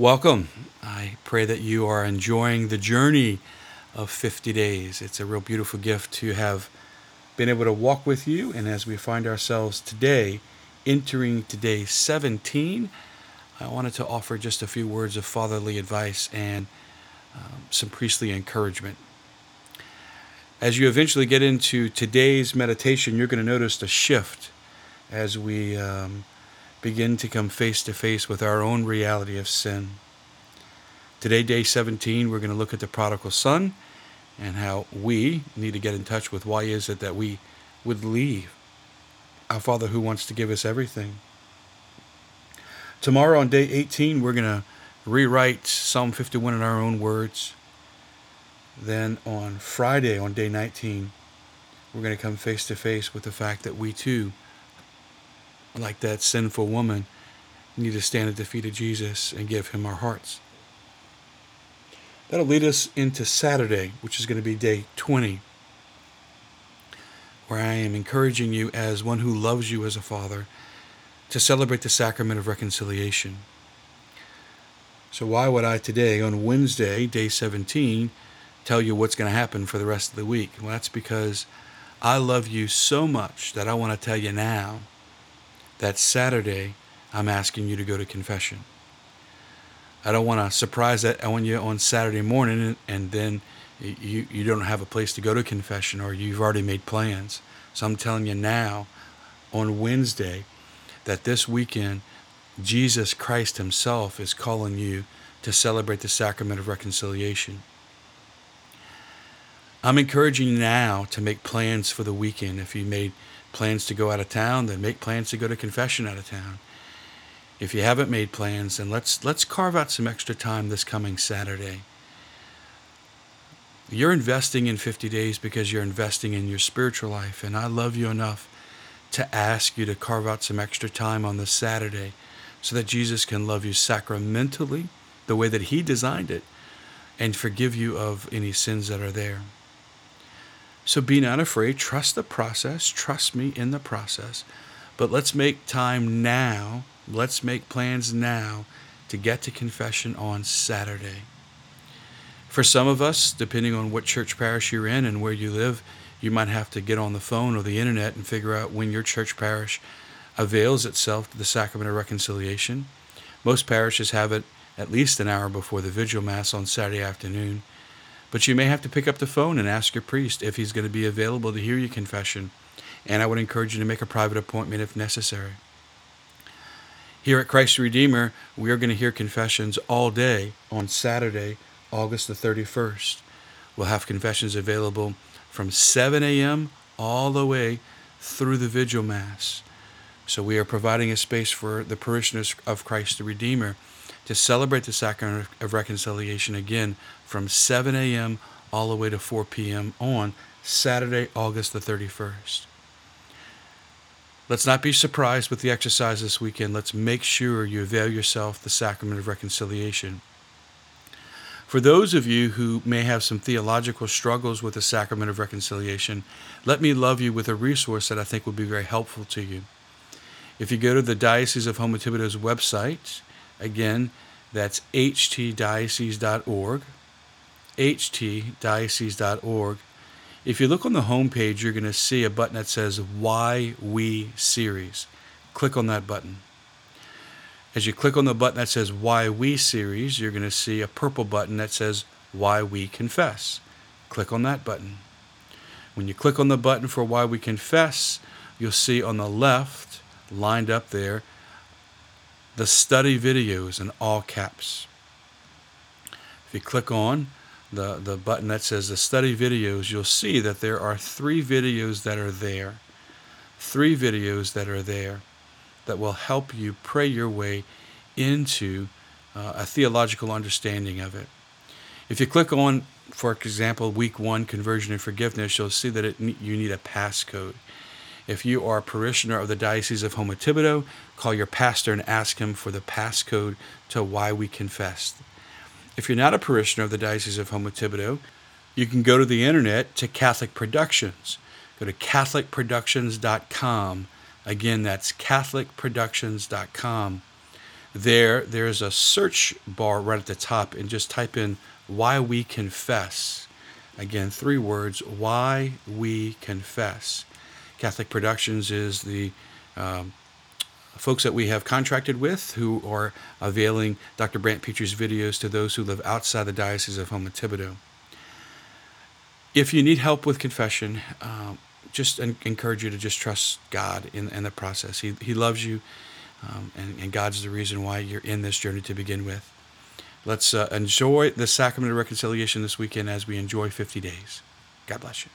Welcome. I pray that you are enjoying the journey of 50 days. It's a real beautiful gift to have been able to walk with you. And as we find ourselves today entering today 17, I wanted to offer just a few words of fatherly advice and um, some priestly encouragement. As you eventually get into today's meditation, you're going to notice a shift as we um, begin to come face to face with our own reality of sin. Today, day 17, we're going to look at the prodigal son and how we need to get in touch with why is it that we would leave our Father who wants to give us everything. Tomorrow on day 18, we're going to rewrite Psalm 51 in our own words. Then on Friday, on day 19, we're going to come face to face with the fact that we too, like that sinful woman, need to stand at the feet of Jesus and give him our hearts. That'll lead us into Saturday, which is going to be day 20, where I am encouraging you as one who loves you as a father to celebrate the sacrament of reconciliation. So, why would I today, on Wednesday, day 17, tell you what's going to happen for the rest of the week? Well, that's because I love you so much that I want to tell you now that Saturday I'm asking you to go to confession. I don't want to surprise that on you on Saturday morning and, and then you, you don't have a place to go to confession or you've already made plans. So I'm telling you now on Wednesday that this weekend Jesus Christ Himself is calling you to celebrate the sacrament of reconciliation. I'm encouraging you now to make plans for the weekend. If you made plans to go out of town, then make plans to go to confession out of town. If you haven't made plans, then let's let's carve out some extra time this coming Saturday. You're investing in 50 days because you're investing in your spiritual life, and I love you enough to ask you to carve out some extra time on this Saturday so that Jesus can love you sacramentally the way that He designed it and forgive you of any sins that are there. So be not afraid, trust the process, trust me in the process, but let's make time now Let's make plans now to get to confession on Saturday. For some of us, depending on what church parish you're in and where you live, you might have to get on the phone or the internet and figure out when your church parish avails itself to the sacrament of reconciliation. Most parishes have it at least an hour before the vigil mass on Saturday afternoon. But you may have to pick up the phone and ask your priest if he's going to be available to hear your confession. And I would encourage you to make a private appointment if necessary. Here at Christ the Redeemer, we are going to hear confessions all day on Saturday, August the 31st. We'll have confessions available from 7 a.m. all the way through the Vigil Mass. So we are providing a space for the parishioners of Christ the Redeemer to celebrate the sacrament of reconciliation again from 7 a.m. all the way to 4 p.m. on Saturday, August the 31st. Let's not be surprised with the exercise this weekend. Let's make sure you avail yourself the sacrament of reconciliation. For those of you who may have some theological struggles with the sacrament of reconciliation, let me love you with a resource that I think will be very helpful to you. If you go to the Diocese of Houma Thibodaux's website, again, that's htdiocese.org, htdiocese.org, if you look on the home page, you're going to see a button that says Why We Series. Click on that button. As you click on the button that says Why We Series, you're going to see a purple button that says Why We Confess. Click on that button. When you click on the button for Why We Confess, you'll see on the left, lined up there, the study videos in all caps. If you click on the, the button that says the study videos, you'll see that there are three videos that are there. Three videos that are there that will help you pray your way into uh, a theological understanding of it. If you click on, for example, week one, conversion and forgiveness, you'll see that it, you need a passcode. If you are a parishioner of the Diocese of Houma Thibodaux, call your pastor and ask him for the passcode to why we confessed. If you're not a parishioner of the Diocese of Houma Thibodaux, you can go to the internet to Catholic Productions. Go to CatholicProductions.com. Again, that's CatholicProductions.com. there, there's a search bar right at the top, and just type in why we confess. Again, three words why we confess. Catholic Productions is the um, folks that we have contracted with who are availing Dr. Brant Pitre's videos to those who live outside the Diocese of Houma Thibodaux. If you need help with confession, uh, just encourage you to just trust God in, in the process. He, he loves you, um, and, and God's the reason why you're in this journey to begin with. Let's uh, enjoy the sacrament of reconciliation this weekend as we enjoy 50 days. God bless you.